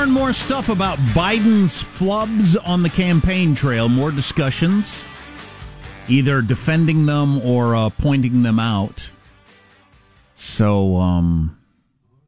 more and more stuff about Biden's flubs on the campaign trail, more discussions, either defending them or uh, pointing them out. So, um,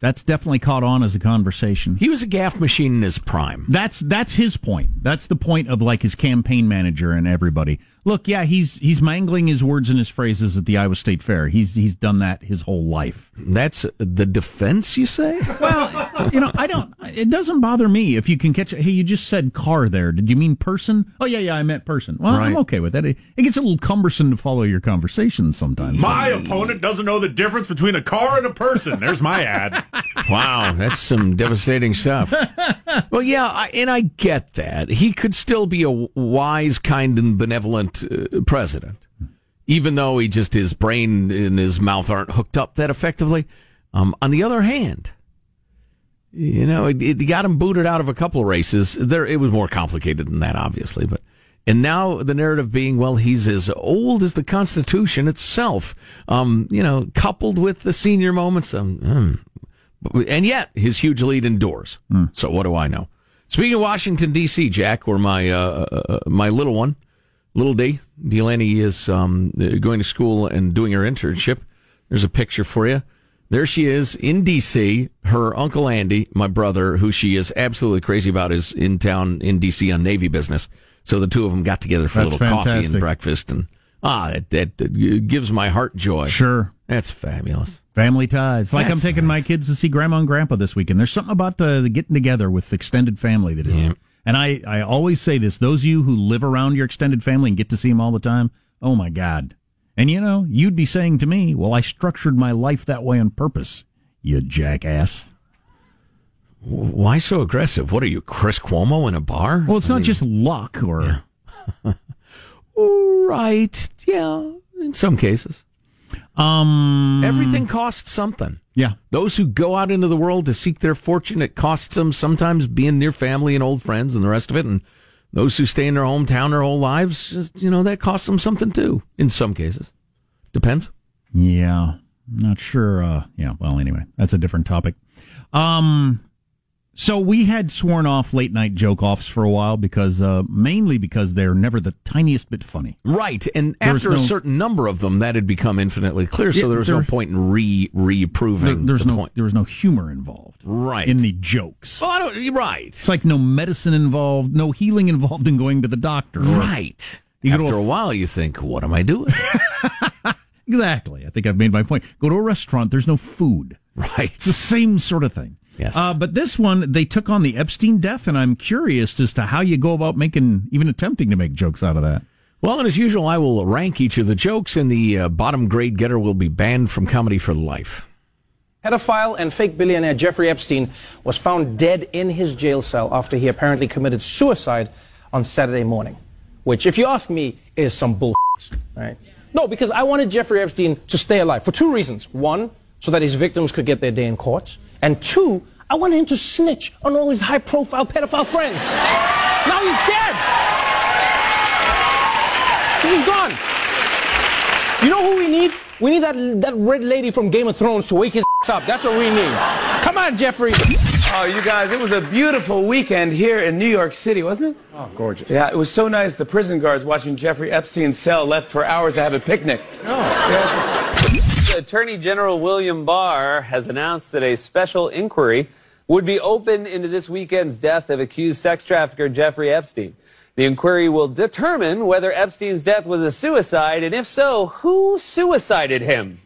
that's definitely caught on as a conversation. He was a gaffe machine in his prime. That's that's his point. That's the point of like his campaign manager and everybody. Look, yeah, he's he's mangling his words and his phrases at the Iowa State Fair. He's he's done that his whole life. That's the defense, you say? Well, you know, I don't. It doesn't bother me if you can catch. Hey, you just said car there. Did you mean person? Oh yeah, yeah, I meant person. Well, I'm okay with that. It, it gets a little cumbersome to follow your conversation sometimes. My opponent doesn't know the difference between a car and a person. There's my ad. Wow, that's some devastating stuff. Well, yeah, I, and I get that. He could still be a wise, kind, and benevolent uh, president, even though he just his brain and his mouth aren't hooked up that effectively. Um, on the other hand, you know, it, it got him booted out of a couple of races. There, it was more complicated than that, obviously, but. And now the narrative being, well, he's as old as the Constitution itself. Um, you know, coupled with the senior moments. Um, mm, and yet his huge lead endures. So what do I know? Speaking of Washington D.C., Jack, where my uh, uh, my little one, little D, Delaney is um, going to school and doing her internship. There's a picture for you. There she is in D.C. Her uncle Andy, my brother, who she is absolutely crazy about, is in town in D.C. on Navy business. So the two of them got together for a That's little coffee and breakfast, and ah, that, that, that gives my heart joy. Sure. That's fabulous. Family ties. Like I'm That's taking my kids to see grandma and grandpa this weekend. There's something about the, the getting together with extended family that is. And I, I always say this those of you who live around your extended family and get to see them all the time, oh my God. And you know, you'd be saying to me, well, I structured my life that way on purpose, you jackass. Why so aggressive? What are you, Chris Cuomo in a bar? Well, it's not just luck or. Right. Yeah. In some cases. Um, Everything costs something. Yeah. Those who go out into the world to seek their fortune, it costs them sometimes being near family and old friends and the rest of it. And those who stay in their hometown their whole lives, just, you know, that costs them something too, in some cases. Depends. Yeah. Not sure. Uh, yeah. Well, anyway, that's a different topic. Um, so we had sworn off late night joke offs for a while because, uh, mainly because they're never the tiniest bit funny. Right. And There's after no- a certain number of them, that had become infinitely clear. So Yeah, there was no point in re reproving There- there's the no point. there was no humor involved. Right. In the jokes. Well, I don't, right. It's like no medicine involved, no healing involved in going to the doctor. Right. You After a- a while, you think, what am I doing? Exactly. I think I've made my point. Go to a restaurant, there's no food. right. It's the same sort of thing. Yes. Uh, but this one, they took on the Epstein death, and I'm curious as to how you go about making, even attempting to make jokes out of that. Well, and as usual, I will rank each of the jokes, and the uh, bottom grade getter will be banned from comedy for life. Pedophile and fake billionaire Jeffrey Epstein was found dead in his jail cell after he apparently committed suicide on Saturday morning, which, if you ask me, is some bull. Right? No, because I wanted Jeffrey Epstein to stay alive for two reasons. One, so that his victims could get their day in court, and two, I wanted him to snitch on all his high-profile pedophile friends. Now he's dead. He's gone. You know who we need? We need that that red lady from Game of Thrones to wake his up. That's what we need. Come on, Jeffrey. Oh, you guys, it was a beautiful weekend here in New York City, wasn't it? Oh, gorgeous. Yeah, it was so nice. The prison guards watching Jeffrey Epstein's cell left for hours to have a picnic. Attorney General William Barr has announced that a special inquiry would be opened into this weekend's death of accused sex trafficker Jeffrey Epstein. The inquiry will determine whether Epstein's death was a suicide, and if so, who suicided him.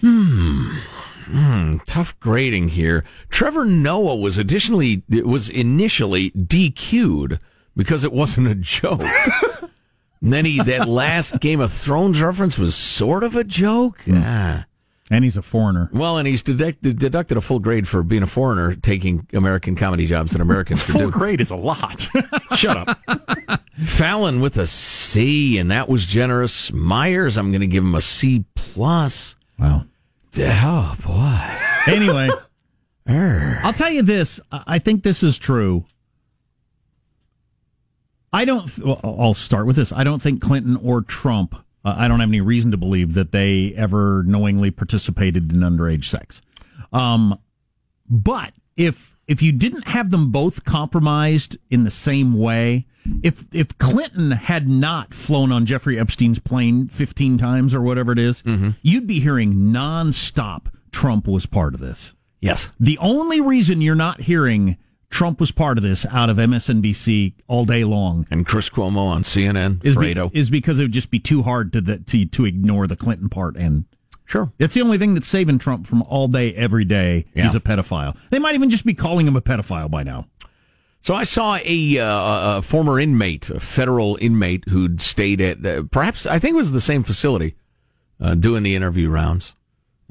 Hmm, tough grading here. Trevor Noah was additionally was initially DQ'd because it wasn't a joke. and then he that last Game of Thrones reference was sort of a joke. Ah. And he's a foreigner. Well, and he's deducted, deducted a full grade for being a foreigner taking American comedy jobs that Americans could Full do. grade is a lot. Shut up. Fallon with a C, and that was generous. Meyers, I'm going to give him a C plus. wow. Oh boy. Anyway, I'll tell you this. I think this is true. I don't. th- Well, I'll start with this. I don't think Clinton or Trump. Uh, I don't have any reason to believe that they ever knowingly participated in underage sex. Um, but if if you didn't have them both compromised in the same way, if if Clinton had not flown on Jeffrey Epstein's plane 15 times or whatever it is, you'd be hearing nonstop Trump was part of this. Yes. The only reason you're not hearing Trump was part of this out of MSNBC all day long And Chris Cuomo on CNN. is, be- is because it would just be too hard to, the, to to ignore the Clinton part and sure. that's the only thing that's saving Trump from all day, every day. Yeah. He's a pedophile. They might even just be calling him a pedophile by now. So I saw a, uh, a former inmate, a federal inmate who'd stayed at uh, perhaps I think it was the same facility, uh, doing the interview rounds,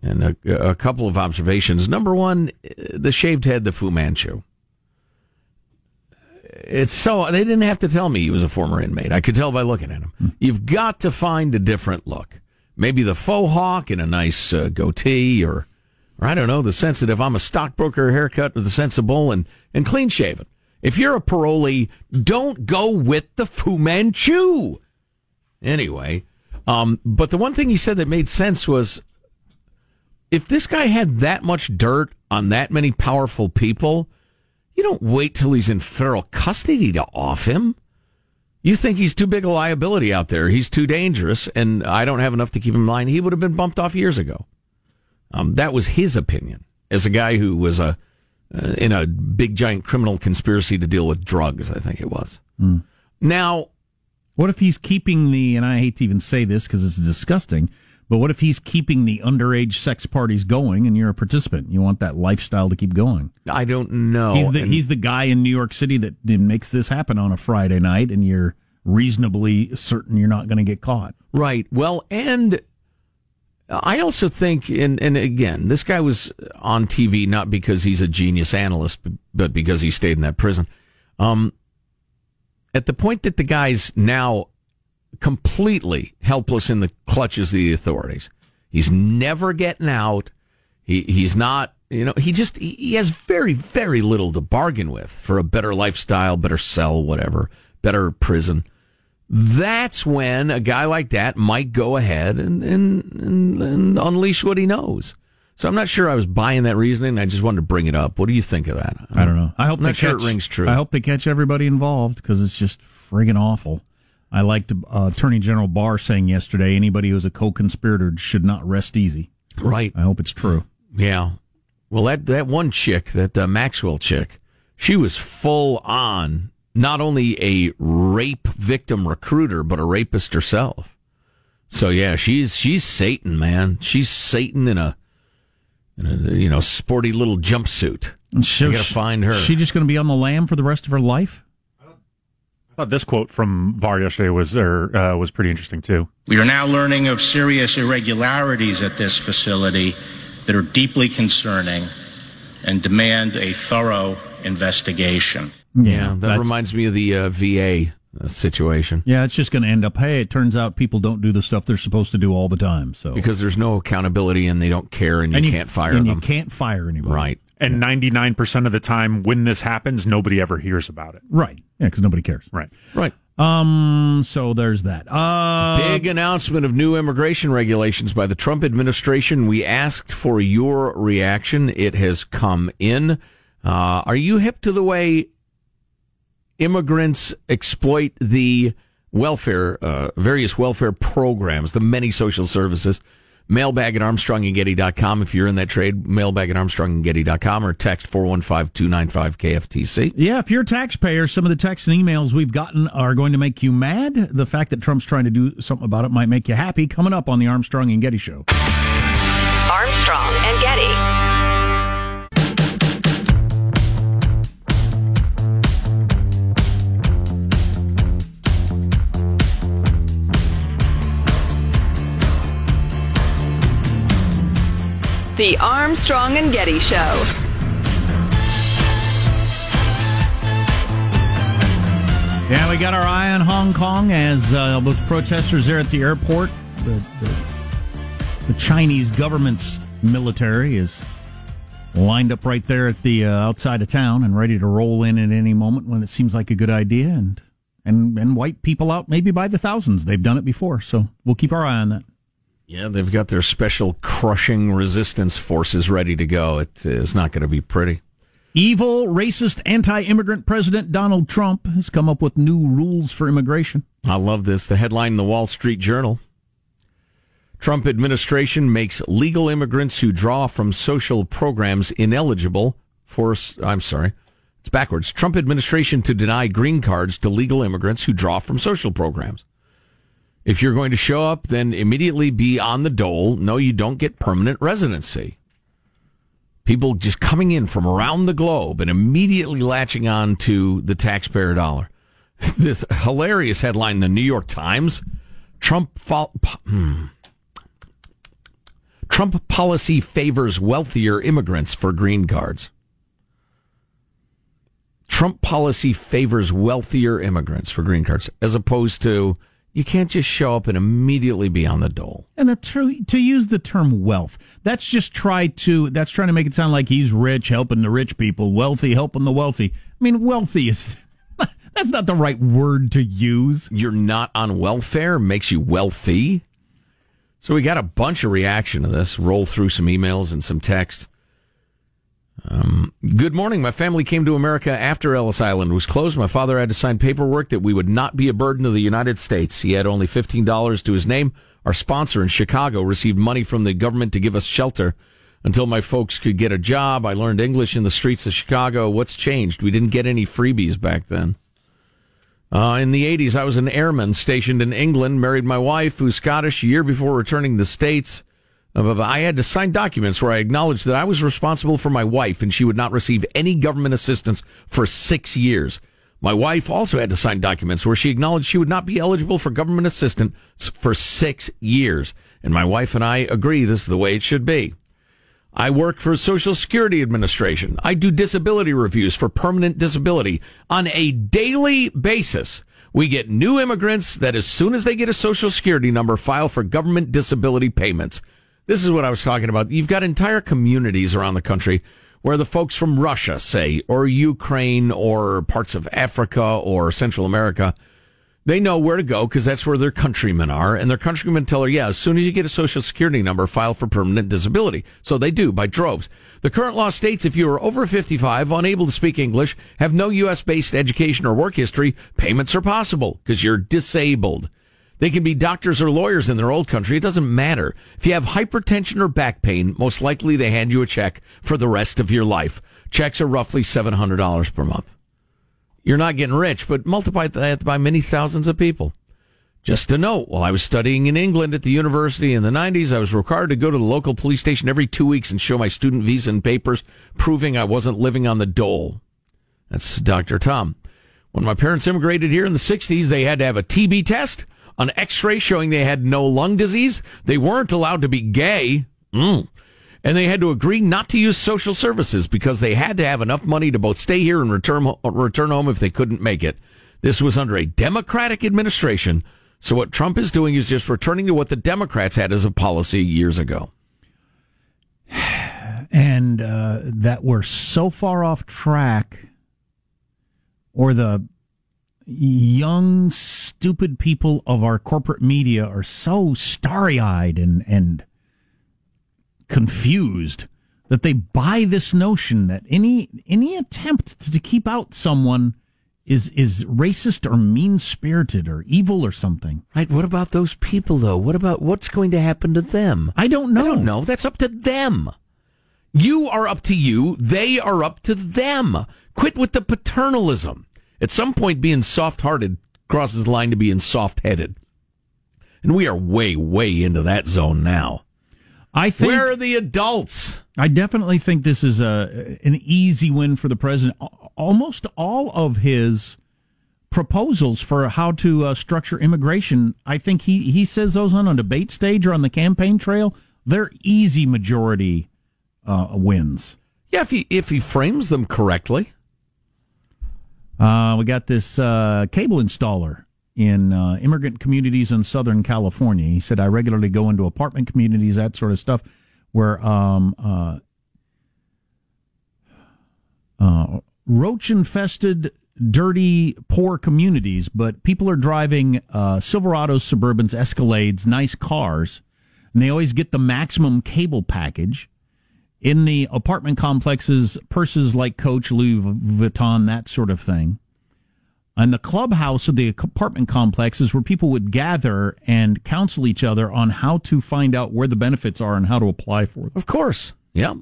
and a, a couple of observations. Number one, uh, the shaved head, the Fu Manchu. It's so they didn't have to tell me he was a former inmate. I could tell by looking at him. You've got to find a different look. Maybe the faux hawk and a nice uh, goatee, or, or I don't know, the sensitive. I'm a stockbroker haircut with the sensible and and clean shaven. If you're a parolee, don't go with the Fu Manchu. Anyway, um, but the one thing he said that made sense was if this guy had that much dirt on that many powerful people, you don't wait till he's in federal custody to off him. You think he's too big a liability out there. He's too dangerous, and I don't have enough to keep him in line. He would have been bumped off years ago. Um, that was his opinion as a guy who was a uh, in a big giant criminal conspiracy to deal with drugs. I think it was. Now, What if he's keeping the, and I hate to even say this because it's disgusting, but what if he's keeping the underage sex parties going and you're a participant? You want that lifestyle to keep going. I don't know. he's the And- he's the guy in New York City that, makes this happen on a Friday night, and you're reasonably certain you're not going to get caught. Right. Well, and I also think, and, and again, this guy was on TV not because he's a genius analyst, but because he stayed in that prison. Um, at the point that the guy's now completely helpless in the clutches of the authorities. He's never getting out. He he's not. You know, he just he, has very very little to bargain with for a better lifestyle, better cell, whatever, better prison. That's when a guy like that might go ahead and and, and, and unleash what he knows. So I'm not sure I was buying that reasoning. I just wanted to bring it up. What do you think of that? I don't know. I hope I'm they not sure catch, it rings true. I hope they catch everybody involved because it's just friggin' awful. I liked uh, Attorney General Barr saying yesterday anybody who's a co-conspirator should not rest easy. Right. I hope it's true. Yeah. Well, that that one chick, that uh, Maxwell chick, she was full on not only a rape victim recruiter, but a rapist herself. So yeah, she's she's Satan, man. She's Satan in a, in a you know sporty little jumpsuit. So you gotta she- find her. She just going to be on the lam for the rest of her life? I thought this quote from Barr yesterday was er, uh, was pretty interesting too. We are now learning of serious irregularities at this facility that are deeply concerning and demand a thorough investigation. yeah, that, reminds me of the uh, VA uh, situation. Yeah, it's just going to end up. Hey, it turns out people don't do the stuff they're supposed to do all the time. So Because there's no accountability and they don't care and you And can't fire and them. you can't fire anybody. Right. And 99% of the time when this happens, nobody ever hears about it. Right. Yeah, because nobody cares. Right. Right. Um. So there's that. Uh, Big announcement of new immigration regulations by the Trump administration. We asked for your reaction. It has come in. Uh, are you hip to the way immigrants exploit the welfare, uh, various welfare programs, the many social services? Mailbag at ArmstrongandGetty.com. If you're in that trade, mailbag at ArmstrongandGetty.com or text 415-295-KFTC. Yeah, if you're a taxpayer, some of the texts and emails we've gotten are going to make you mad. The fact that Trump's trying to do something about it might make you happy. Coming up on the Armstrong and Getty Show. The Armstrong and Getty Show. Yeah, we got our eye on Hong Kong as uh, those protesters there at the airport. The, the, the Chinese government's military is lined up right there at the uh, outside of town and ready to roll in at any moment when it seems like a good idea and and and wipe people out maybe by the thousands. They've done it before, so we'll keep our eye on that. Yeah, they've got their special crushing resistance forces ready to go. It is not going to be pretty. Evil, racist, anti-immigrant President Donald Trump has come up with new rules for immigration. I love this. The headline in the Wall Street Journal. Trump administration makes legal immigrants who draw from social programs ineligible for, I'm sorry, it's backwards. Trump administration to deny green cards to legal immigrants who draw from social programs. If you're going to show up, then immediately be on the dole. No, you don't get permanent residency. People just coming in from around the globe and immediately latching on to the taxpayer dollar. this hilarious headline in the New York Times Trump, fo- hmm. Trump policy favors wealthier immigrants for green cards. Trump policy favors wealthier immigrants for green cards, as opposed to you can't just show up and immediately be on the dole. And the tr- to use the term wealth, that's just try to that's trying to make it sound like he's rich helping the rich people, wealthy helping the wealthy. I mean, wealthy is that's not the right word to use. You're not on welfare makes you wealthy. So we got a bunch of reaction to this. Roll through some emails and some text. Um, good morning. My family came to America after Ellis Island was closed. My father had to sign paperwork that we would not be a burden to the United States. He had only $15 to his name. Our sponsor in Chicago received money from the government to give us shelter until my folks could get a job. I learned English in the streets of Chicago. What's changed? We didn't get any freebies back then. Uh, in the 80s, I was an airman stationed in England, married my wife, who's Scottish, a year before returning to the States. Uh, I had to sign documents where I acknowledged that I was responsible for my wife and she would not receive any government assistance for six years. My wife also had to sign documents where she acknowledged she would not be eligible for government assistance for six years. And my wife and I agree this is the way it should be. I work for Social Security Administration. I do disability reviews for permanent disability on a daily basis We get new immigrants that as soon as they get a social security number, file for government disability payments. This is what I was talking about. You've got entire communities around the country where the folks from Russia, say, or Ukraine, or parts of Africa, or Central America, they know where to go because that's where their countrymen are. And their countrymen tell her, yeah, as soon as you get a social security number, file for permanent disability. So they do by droves. The current law states if you are over 55, unable to speak English, have no U.S. based education or work history, payments are possible because you're disabled. They can be doctors or lawyers in their old country. It doesn't matter. If you have hypertension or back pain, most likely they hand you a check for the rest of your life. Checks are roughly $700 per month. You're not getting rich, but multiply that by many thousands of people. Just a note, while I was studying in England at the university in the 90s, I was required to go to the local police station every two weeks and show my student visa and papers proving I wasn't living on the dole. That's Dr. Tom. When my parents immigrated here in the 60s, they had to have a TB test, an x-ray showing they had no lung disease. They weren't allowed to be gay. Mm. And they had to agree not to use social services because they had to have enough money to both stay here and return, return home if they couldn't make it. This was under a Democratic administration. So what Trump is doing is just returning to what the Democrats had as a policy years ago. And uh, that we're so far off track, or the young, stupid people of our corporate media are so starry eyed and, and confused that they buy this notion that any any attempt to, to keep out someone is is racist or mean spirited or evil or something. Right. What about those people though? What about what's going to happen to them? I don't know. I don't know. That's up to them. You are up to you. They are up to them. Quit with the paternalism. At some point, being soft hearted crosses the line to being soft headed. And we are way, way into that zone now. I think Where are the adults? I definitely think this is a an easy win for the president. Almost all of his proposals for how to uh, structure immigration, I think he he says those on a debate stage or on the campaign trail. They're easy majority uh, wins. Yeah, if he if he frames them correctly. Uh, we got this uh, cable installer in uh, immigrant communities in Southern California. He said, I regularly go into apartment communities, that sort of stuff, where um, uh, uh, roach infested, dirty, poor communities, but people are driving uh, Silverados, Suburbans, Escalades, nice cars, and they always get the maximum cable package. In the apartment complexes, purses like Coach, Louis Vuitton, that sort of thing. And the clubhouse of the apartment complex is where people would gather and counsel each other on how to find out where the benefits are and how to apply for them. Of course. Yeah.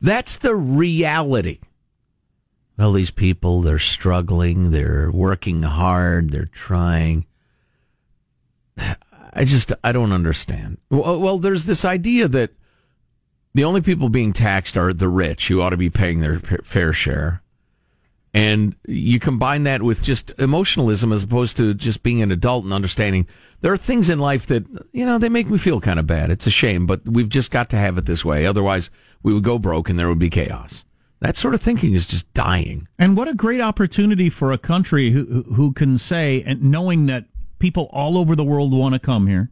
That's the reality. Well, these people, they're struggling, they're working hard, they're trying. I just, I don't understand. Well, well, there's this idea that the only people being taxed are the rich who ought to be paying their fair share. And you combine that with just emotionalism as opposed to just being an adult and understanding there are things in life that, you know, they make me feel kind of bad. It's a shame, but we've just got to have it this way. Otherwise, we would go broke and there would be chaos. That sort of thinking is just dying. And what a great opportunity for a country who who can say, and knowing that people all over the world want to come here,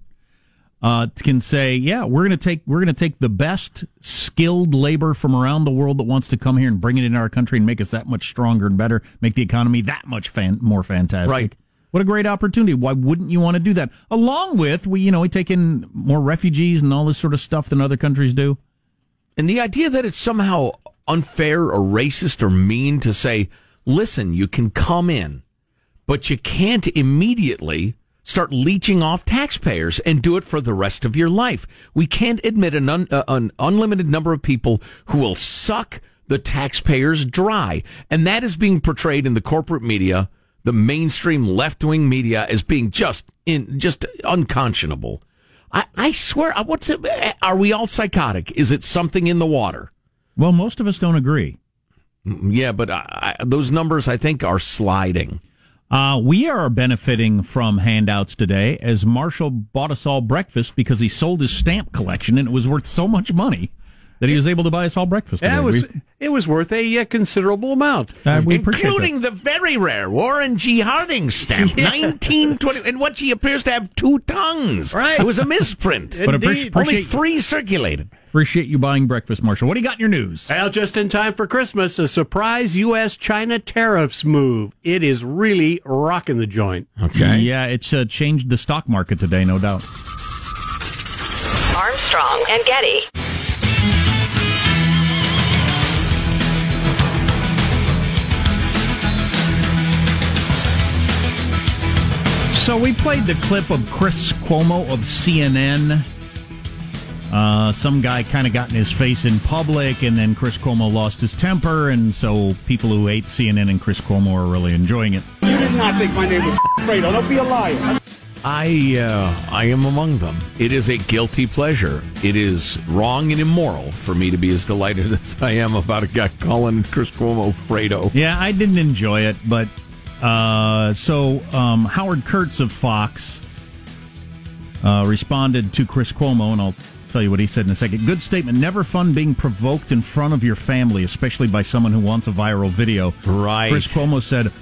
uh, can say, yeah, we're going to take we're going to take the best skilled labor from around the world that wants to come here and bring it into our country and make us that much stronger and better, make the economy that much fan, more fantastic. Right. What a great opportunity! Why wouldn't you want to do that? Along with we, you know, we take in more refugees and all this sort of stuff than other countries do. And the idea that it's somehow unfair or racist or mean to say, listen, you can come in, but you can't immediately start leeching off taxpayers and do it for the rest of your life. We can't admit an, un, uh, an unlimited number of people who will suck the taxpayers dry. And that is being portrayed in the corporate media, the mainstream left wing media as being just in, just unconscionable. I, I swear, uh, what's it? Are we all psychotic? Is it something in the water? Well, most of us don't agree. Yeah, but I, I, those numbers I think are sliding. Uh, we are benefiting from handouts today as Marshall bought us all breakfast because he sold his stamp collection and it was worth so much money. That he was able to buy us all breakfast. Yeah, it was We- it was worth a uh, considerable amount. Uh, we Including the very rare Warren G. Harding stamp, 1920, in which he appears to have two tongues. Right. It was a misprint. But appre- Only appreciate, three circulated. appreciate you buying breakfast, Marshall. What do you got in your news? Well, just in time for Christmas, a surprise U.S. China tariffs move. It is really rocking the joint. Okay. Yeah, it's uh, changed the stock market today, no doubt. Armstrong and Getty. So we played the clip of Chris Cuomo of CNN. Uh, some guy kind of got in his face in public, and then Chris Cuomo lost his temper, and so people who hate CNN and Chris Cuomo are really enjoying it. You did not think my name was Fredo. Don't be a liar. I uh, I am among them. It is a guilty pleasure. It is wrong and immoral for me to be as delighted as I am about a guy calling Chris Cuomo Fredo. Yeah, I didn't enjoy it, but uh, so um, Howard Kurtz of Fox uh, responded to Chris Cuomo, and I'll tell you what he said in a second. Good statement. Never fun being provoked in front of your family, especially by someone who wants a viral video. Right. Chris Cuomo said,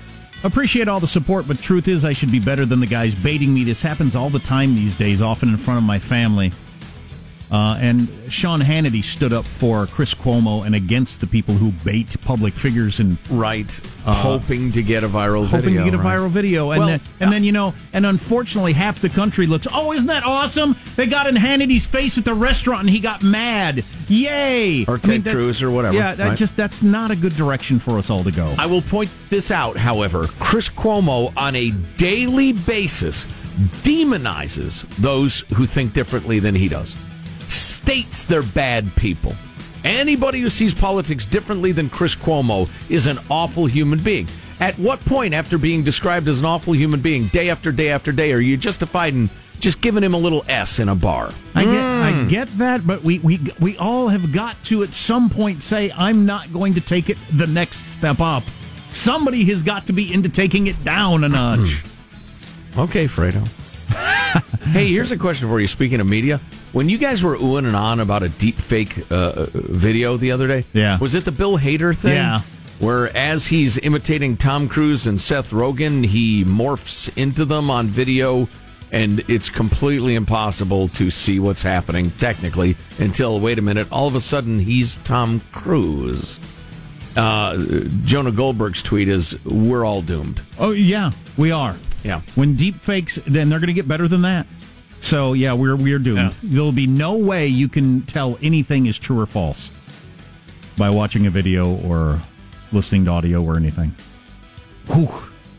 Appreciate all the support, but truth is, I should be better than the guys baiting me. This happens all the time these days, often in front of my family. Uh, and Sean Hannity stood up for Chris Cuomo and against the people who bait public figures and Right. Uh, hoping to get a viral hoping video. to get a right. viral video. And Well, then, and then you know, and unfortunately, half the country looks. Oh, isn't that awesome? They got in Hannity's face at the restaurant, and he got mad. Yay! Or I Ted Cruz or whatever, Yeah, that right? just that's not a good direction for us all to go. I will point this out, however. Chris Cuomo, on a daily basis, demonizes those who think differently than he does, states they're bad people. Anybody who sees politics differently than Chris Cuomo is an awful human being. At what point, after being described as an awful human being day after day after day, are you justified in just giving him a little S in a bar? I get, Hmm. I get that, but we, we we all have got to at some point say, I'm not going to take it the next step up. Somebody has got to be into taking it down a notch. Okay, Fredo. hey, here's a question for you. Speaking of media, when you guys were oohing and on about a deep fake uh, video the other day, Yeah. was it the Bill Hader thing? Yeah. Where as he's imitating Tom Cruise and Seth Rogen, he morphs into them on video, and it's completely impossible to see what's happening technically until wait a minute, all of a sudden he's Tom Cruise. Uh, Jonah Goldberg's tweet is, "We're all doomed." Oh yeah, we are. Yeah. When deep fakes, then they're going to get better than that. So yeah, we're we're doomed. There'll be no way you can tell anything is true or false by watching a video or listening to audio or anything. Whew.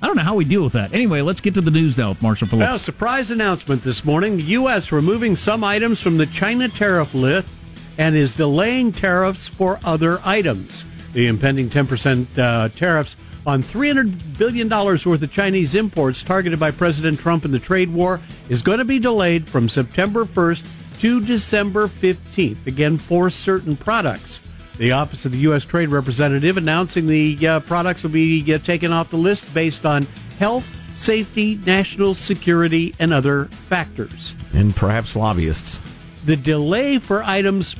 I don't know how we deal with that. Anyway, let's get to the news now with Marshall Phillips. Well, surprise announcement this morning. The U.S. removing some items from the China tariff list and is delaying tariffs for other items. The impending 10% uh, tariffs on $300 billion worth of Chinese imports targeted by President Trump in the trade war is going to be delayed from September 1st to December 15th, again, for certain products. The Office of the U.S. Trade Representative announcing the uh, products will be uh, taken off the list based on health, safety, national security, and other factors. And perhaps lobbyists. The delay for items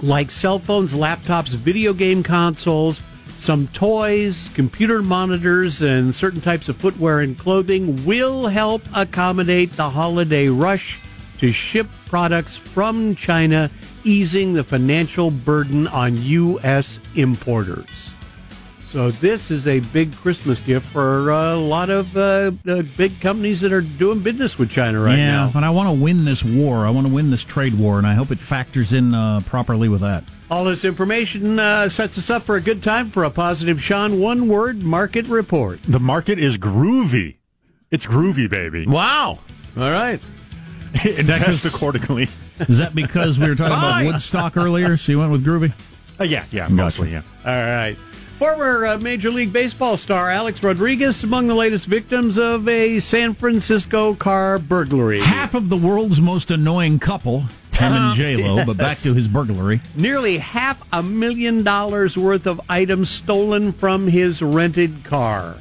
like cell phones, laptops, video game consoles, some toys, computer monitors, and certain types of footwear and clothing will help accommodate the holiday rush to ship products from China, easing the financial burden on U.S. importers. So this is a big Christmas gift for a lot of uh, uh, big companies that are doing business with China right yeah, now. but I want to win this war. I want to win this trade war, and I hope it factors in uh, properly with that. All this information uh, sets us up for a good time for a positive Sean one word market report. The market is groovy. It's groovy, baby. Wow. All right. Invest accordingly. Is that because we were talking about Woodstock earlier, so you went with Groovy? Uh, yeah, yeah, mostly, yeah. All right. Former uh, Major League Baseball star Alex Rodriguez among the latest victims of a San Francisco car burglary. Half of the world's most annoying couple, Tim and J Lo. But back to his burglary. Nearly half a million dollars worth of items stolen from his rented car.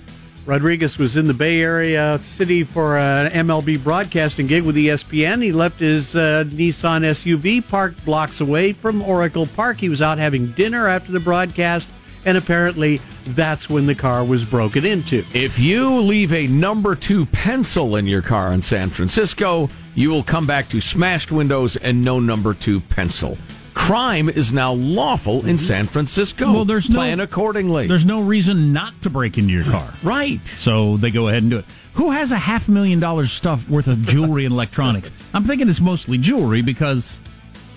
Rodriguez was in the Bay Area city for an MLB broadcasting gig with ESPN. He left his uh, Nissan SUV parked blocks away from Oracle Park. He was out having dinner after the broadcast, and apparently that's when the car was broken into. If you leave a number two pencil in your car in San Francisco, you will come back to smashed windows and no number two pencil. Crime is now lawful in mm-hmm. San Francisco. Well, there's no- plan accordingly. There's no reason not to break into your car. right. So they go ahead and do it. Who has a half million dollars stuff worth of jewelry and electronics? I'm thinking it's mostly jewelry because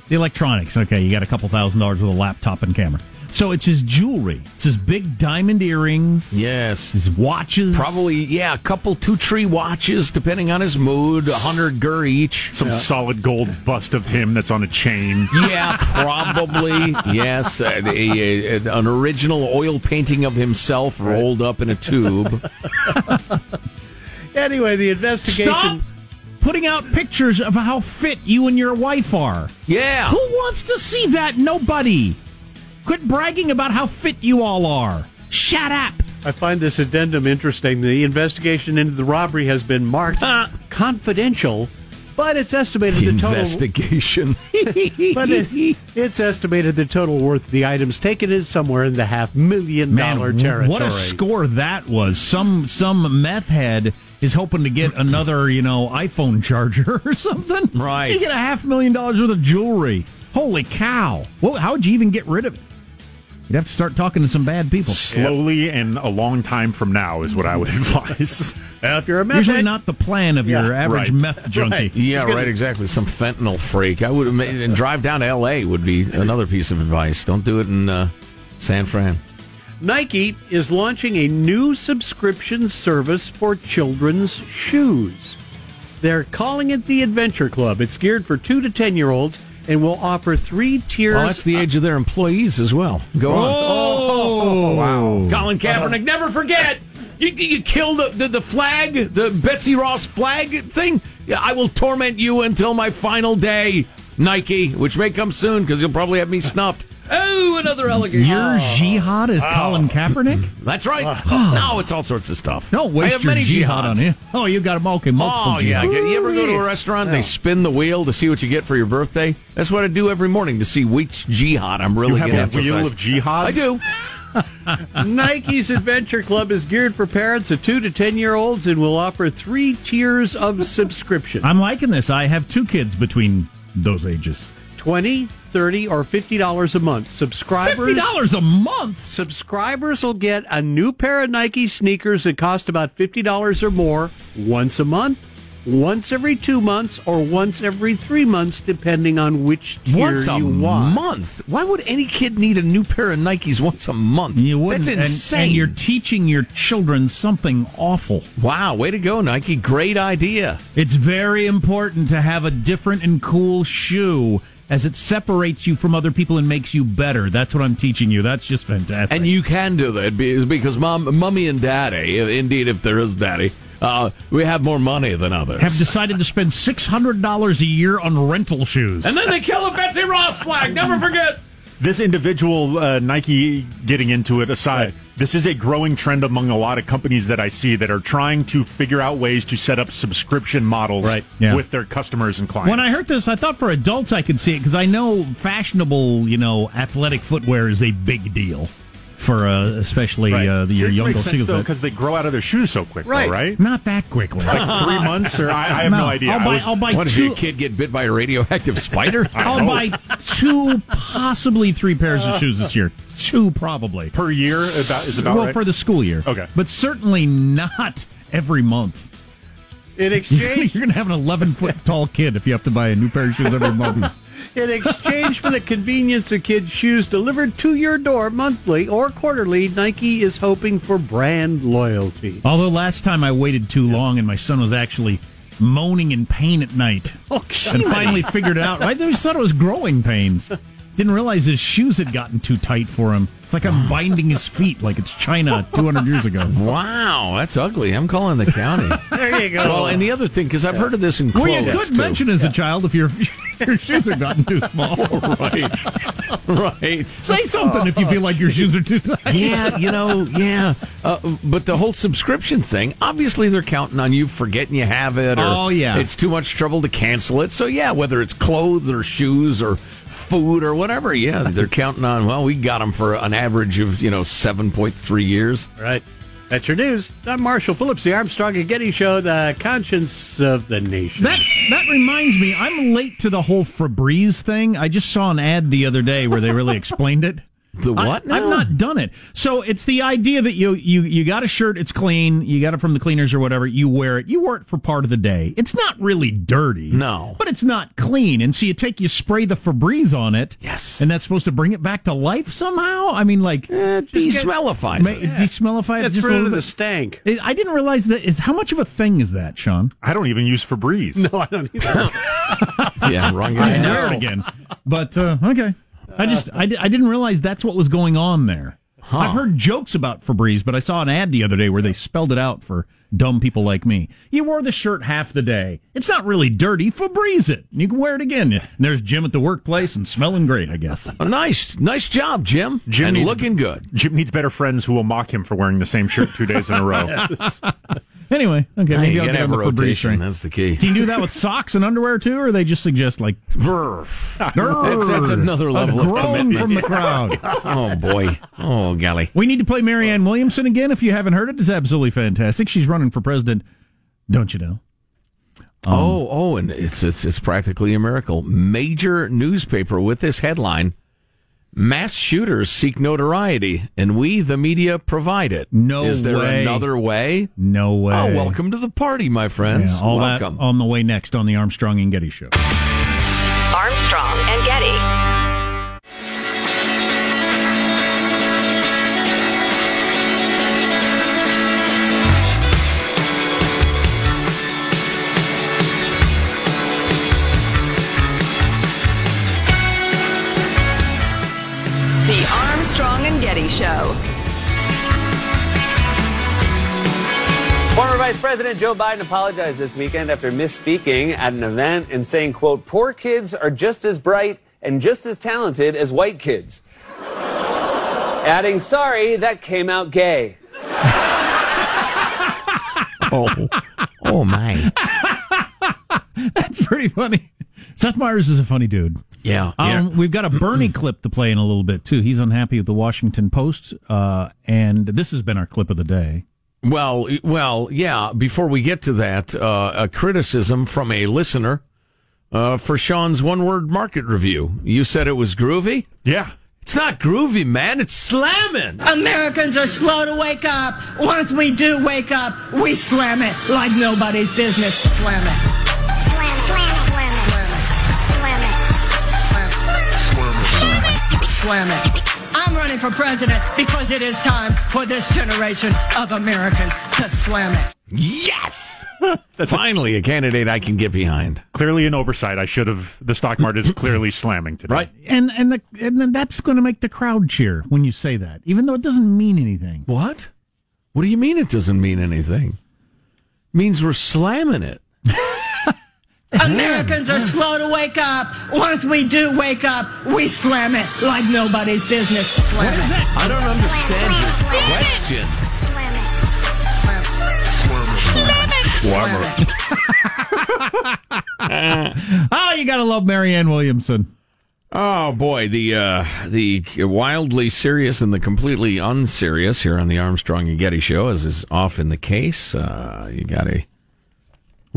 the electronics. Okay, you got a couple thousand dollars with a laptop and camera. So it's his jewelry. It's his big diamond earrings. Yes. His watches. Probably, yeah, a couple two tree watches, depending on his mood, a hundred gur each. Some solid gold bust of him that's on a chain. Yeah, probably. yes, a, a- a- an original oil painting of himself rolled up in a tube. Anyway, the investigation. Stop putting out pictures of how fit you and your wife are. Yeah. Who wants to see that? Nobody. Quit bragging about how fit you all are. Shut up. I find this addendum interesting. The investigation into the robbery has been marked uh, confidential, but it's estimated the total Investigation. but it, it's estimated the total worth of the items taken is somewhere in the half million dollar territory. what a score that was! Some some meth head is hoping to get another, you know, iPhone charger or something. Right. You get a half million dollars worth of jewelry. Holy cow! Well, how would you even get rid of it? You'd have to start talking to some bad people. Slowly and a long time from now is what I would advise. if you're a meth Usually head- not the plan of your average right. meth junkie. Right. Yeah, gonna- right. Exactly. Some fentanyl freak. I would have made and drive down to L.A. would be another piece of advice. Don't do it in uh, San Fran. Nike is launching a new subscription service for children's shoes. They're calling it the Adventure Club. It's geared for two to ten year olds and will offer three tiers. Well, that's the age of their employees as well. Go on. Oh, oh wow. Colin Kaepernick, never forget. You, you kill the, the, the flag, the Betsy Ross flag thing. Yeah, I will torment you until my final day, Nike, which may come soon because you'll probably have me snuffed. Oh, another allegation. Your ah. jihad is Colin Kaepernick? That's right. no, it's all sorts of stuff. Don't I waste have your many jihad jihads. on you. Oh, you got them okay, multiple Oh yeah, jihads. you ever go to a restaurant and they spin the wheel to see what you get for your birthday? That's what I do every morning to see which jihad I'm really You have going a to wheel emphasize. of jihads? I do. Nike's Adventure Club is geared for parents of two to ten year olds and will offer three tiers of subscription. I'm liking this. I have two kids between those ages. 20 30 or $50 a month. Subscribers $50 a month? Subscribers will get a new pair of Nike sneakers that cost about $50 or more once a month, once every 2 months or once every 3 months depending on which tier Once a you want. month? Why would any kid need a new pair of Nikes once a month? You wouldn't. That's and- insane. And, you're teaching your children something awful. wow, way to go, Nike. Great idea. It's very important to have a different and cool shoe as it separates you from other people and makes you better. That's what I'm teaching you. That's just fantastic. And you can do that because mom, mommy and daddy, indeed, if there is daddy, uh, we have more money than others. have decided to spend $600 a year on rental shoes. and then they kill a Betsy Ross flag. Never forget. This individual uh, Nike getting into it aside, this is a growing trend among a lot of companies that I see that are trying to figure out ways to set up subscription models Right, yeah. with their customers and clients. When I heard this, I thought for adults I could see it because I know fashionable, you know, athletic footwear is a big deal for uh, especially uh, the, your Kids younger make sense though singles. because they grow out of their shoes so quick, Right. though, right? Not that quickly. Like three months, or I, I have no, idea. I'll I buy, was- I'll buy What if two. your kid get bit by a radioactive spider? I'll buy two, possibly three pairs of shoes this year. Two, probably. per year. About is about well, right? for the school year. Okay. But certainly not every month. In exchange, You're going to have an 11 foot tall kid if you have to buy a new pair of shoes every month. in exchange for the convenience of kids' shoes delivered to your door monthly or quarterly, Nike is hoping for brand loyalty. Although last time I waited too long and my son was actually moaning in pain at night. Oh, and finally figured it out. I just thought it was growing pains. Didn't realize his shoes had gotten too tight for him. It's like I'm binding his feet like it's China 200 years ago. Wow, that's ugly. I'm calling the county. There you go. well, and the other thing, because I've heard of this in Well, clothes you could too. mention as a child if you're your shoes have gotten too small. right, right. Say something if you feel like your shoes are too tight. yeah, you know, yeah. Uh, but the whole subscription thing, obviously they're counting on you forgetting you have it. Or Oh, yeah. It's too much trouble to cancel it. So, yeah, whether it's clothes or shoes or food or whatever, yeah, they're counting on, well, we got them for an average of, you know, 7.3 years. Right. That's your news. I'm Marshall Phillips, the Armstrong and Getty Show, the conscience of the nation. That that reminds me, I'm late to the whole Febreze thing. I just saw an ad the other day where they really explained it. The what? I, have not done it. So it's the idea that you you you got a shirt, it's clean, you got it from the cleaners or whatever, you wear it, you wear it for part of the day. It's not really dirty. No. But it's not clean. And so you take you spray the Febreze on it. Yes. And that's supposed to bring it back to life somehow? I mean like Eh, desmellifies ma- it. Desmellify it It's just a rid little of the stank. I didn't realize that is how much of a thing is that, Sean? I don't even use Febreze. No, I don't either. Yeah, wrong I guy. know again. But uh, okay, I just I, di- I didn't realize that's what was going on there. I've heard jokes about Febreze, but I saw an ad the other day where they spelled it out for dumb people like me. You wore the shirt half the day. It's not really dirty. Febreze it. You can wear it again. And there's Jim at the workplace and smelling great, I guess. Oh, nice, nice job, Jim. Jim and needs- looking good. Jim needs better friends who will mock him for wearing the same shirt two days in a row. Anyway, okay, maybe you I'll get on have the a Febreze rotation. train. That's the key. Can you do that with socks and underwear too, or they just suggest like That's, that's another a level of groan commitment. from the crowd? Oh boy. Oh golly. We need to play Marianne Williamson again. If you haven't heard it, it's absolutely fantastic. She's running for president, don't you know? Um, oh, oh, and it's it's it's practically a miracle. Major newspaper with this headline: Mass shooters seek notoriety, and we, the media, provide it. No Is there way. another way? No way. Oh, welcome to the party, my friends. Yeah, all welcome. that on the way next on the Armstrong and Getty Show. Armstrong and Getty. Former Vice President Joe Biden apologized this weekend after misspeaking at an event and saying, quote, poor kids are just as bright and just as talented as white kids. Adding, sorry, that came out gay. oh, oh my. That's pretty funny. Seth Meyers is a funny dude. Yeah, yeah. Um, we've got a Bernie clip to play in a little bit too. He's unhappy with the Washington Post, uh, and this has been our clip of the day. Well, well, yeah. Before we get to that, uh, a criticism from a listener uh, for Sean's one-word market review. You said it was groovy. Yeah. It's not groovy, man. It's slamming. Americans are slow to wake up. Once we do wake up, we slam it like nobody's business. Slam it. Slam it. slam it. Slam it. slam it. I'm running for president because it is time for this generation of Americans to slam it. Yes. That's finally a candidate I can get behind. Clearly an oversight. I should have. The stock market is clearly slamming today. Right. And and the and then that's going to make the crowd cheer when you say that, even though it doesn't mean anything. What? What do you mean it doesn't mean anything? means we're slamming it. Americans are slow to wake up. Once we do wake up, we slam it like nobody's business. Slam it. I don't understand your question. Slam it. Slam it. Slam it. Slam it. oh, you gotta love Marianne Williamson. Oh boy, the uh, the wildly serious and the completely unserious here on the Armstrong and Getty show, as is often the case. Uh, you got a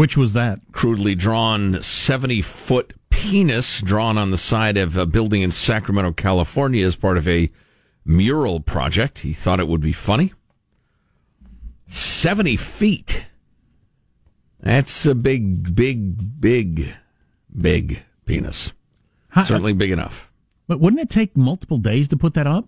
Which was that? crudely drawn seventy foot penis drawn on the side of a building in Sacramento, California, as part of a mural project. He thought it would be funny. Seventy feet. That's a big, big, big, big penis. How- Certainly big enough. But wouldn't it take multiple days to put that up?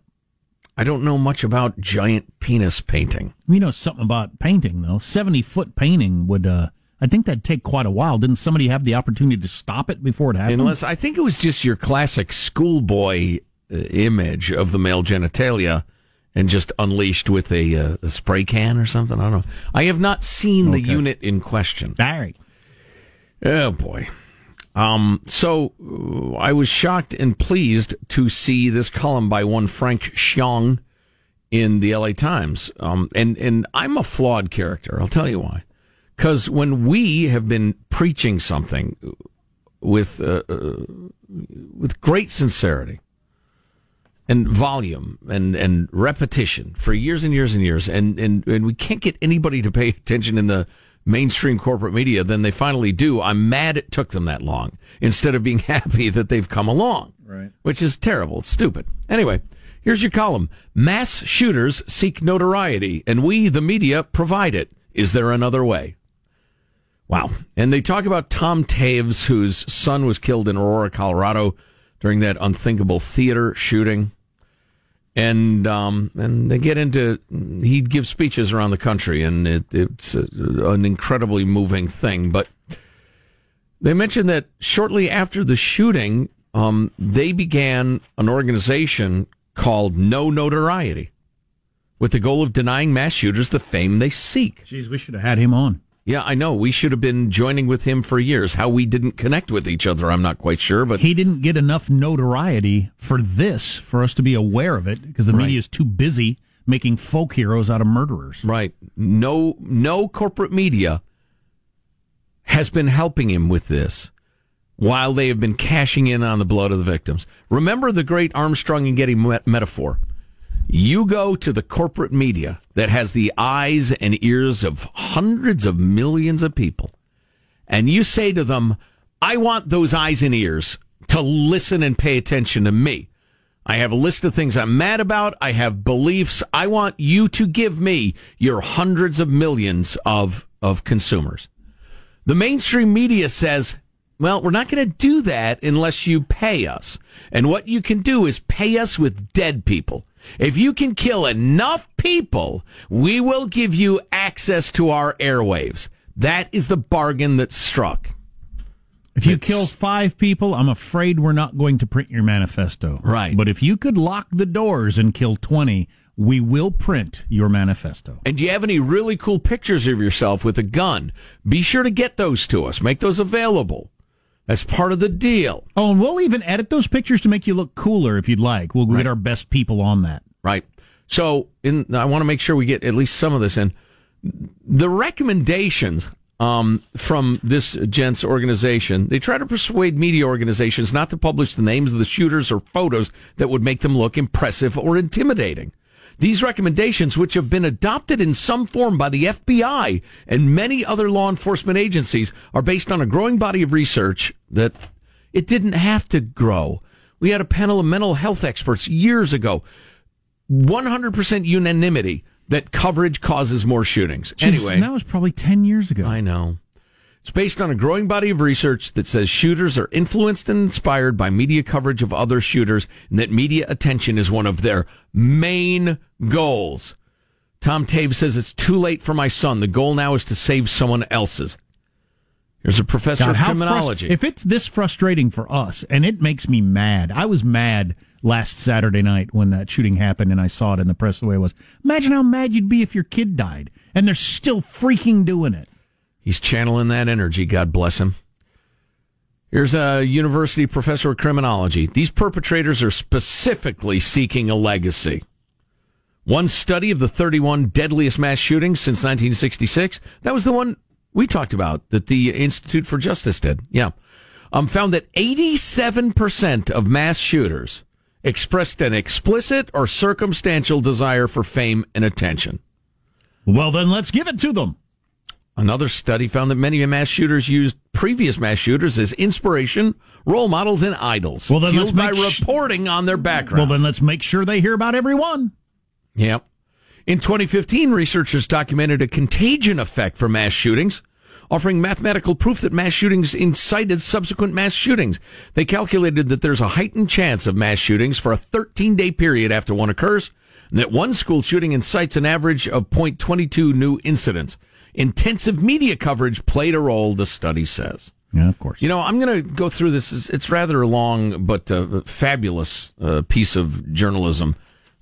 I don't know much about giant penis painting. You know something about painting though. Seventy foot painting would. uh I think that'd take quite a while. Didn't somebody have the opportunity to stop it before it happened? Unless I think it was just your classic schoolboy uh, image of the male genitalia and just unleashed with a, uh, a spray can or something. I don't know. I have not seen the unit in question. All right. Oh boy. Um, so uh, I was shocked and pleased to see this column by one Frank Shyong in the LA Times. Um, and, and I'm a flawed character. I'll tell you why. Because when we have been preaching something with, uh, uh, with great sincerity and volume and, and repetition for years and years and years, and, and, and we can't get anybody to pay attention in the mainstream corporate media, then they finally do. I'm mad it took them that long instead of being happy that they've come along. Right. Which is terrible. It's stupid. Anyway, here's your column. Mass shooters seek notoriety and we, the media, provide it. Is there another way? Wow. And they talk about Tom Teves, whose son was killed in Aurora, Colorado during that unthinkable theater shooting and um, and they get into he gives speeches around the country, and it, it's a, an incredibly moving thing. But they mentioned that shortly after the shooting, um, they began an organization called No Notoriety, with the goal of denying mass shooters the fame they seek. Geez, we should have had him on. Yeah, I know. We should have been joining with him for years. How we didn't connect with each other, I'm not quite sure. But he didn't get enough notoriety for this for us to be aware of it because the Right. media is too busy making folk heroes out of murderers. Right. No, no corporate media has been helping him with this while they have been cashing in on the blood of the victims. Remember the great Armstrong and Getty met- metaphor. You go to the corporate media that has the eyes and ears of hundreds of millions of people, and you say to them, I want those eyes and ears to listen and pay attention to me. I have a list of things I'm mad about. I have beliefs. I want you to give me your hundreds of millions of, of consumers. The mainstream media says, well, we're not going to do that unless you pay us. And what you can do is pay us with dead people. If you can kill enough people, we will give you access to our airwaves. That is the bargain that's struck. If you kill five people, I'm afraid we're not going to print your manifesto. Right. But if you could lock the doors and kill 20, we will print your manifesto. And do you have any really cool pictures of yourself with a gun? Be sure to get those to us. Make those available. That's part of the deal. Oh, and we'll even edit those pictures to make you look cooler if you'd like. We'll get our best people on that. Right. So, in I want to make sure we get at least some of this in. The recommendations um, from this gents organization, they try to persuade media organizations not to publish the names of the shooters or photos that would make them look impressive or intimidating. These recommendations, which have been adopted in some form by the FBI and many other law enforcement agencies, are based on a growing body of research that it didn't have to grow. We had a panel of mental health experts years ago 100% unanimity that coverage causes more shootings. Jeez, anyway, that was probably 10 years ago. I know. It's based on a growing body of research that says shooters are influenced and inspired by media coverage of other shooters and that media attention is one of their main goals. Tom Teves says it's too late for my son. The goal now is to save someone else's. Here's a professor God, of criminology. frust- if it's this frustrating for us, and it makes me mad, I was mad last Saturday night when that shooting happened and I saw it in the press the way it was. Imagine how mad you'd be if your kid died and they're still freaking doing it. He's channeling that energy. God bless him. Here's a university professor of criminology. These perpetrators are specifically seeking a legacy. One study of the 31 deadliest mass shootings since 1966, that was the one we talked about that the Institute for Justice did. Yeah. Um, found that 87% of mass shooters expressed an explicit or circumstantial desire for fame and attention. Well, then let's give it to them. Another study found that many mass shooters used previous mass shooters as inspiration, role models, and idols. Well, then let's by sh- reporting on their background. Well, then let's make sure they hear about every one. Yep. In 2015, researchers documented a contagion effect for mass shootings, offering mathematical proof that mass shootings incited subsequent mass shootings. They calculated that there's a heightened chance of mass shootings for a 13 day period after one occurs, and that one school shooting incites an average of 0.22 new incidents. Intensive media coverage played a role, the study says. Yeah, of course. You know, I'm going to go through this. It's- It's rather a long, but uh, fabulous uh, piece of journalism,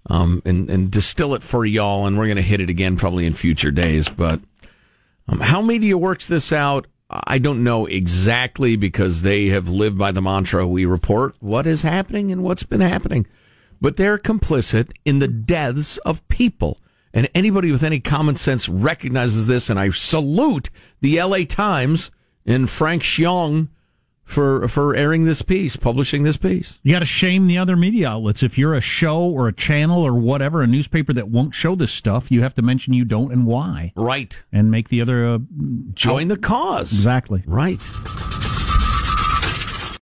um, and, and distill it for y'all. And we're going to hit it again probably in future days. But um, how media works this out, I don't know exactly because they have lived by the mantra we report what is happening and what's been happening. But they're complicit in the deaths of people. And anybody with any common sense recognizes this. And I salute the LA Times and Frank Shyong for for airing this piece, publishing this piece. You got to shame the other media outlets. If you're a show or a channel or whatever, a newspaper that won't show this stuff, you have to mention you don't and why. Right. And make the other uh, join the cause. Exactly. Right.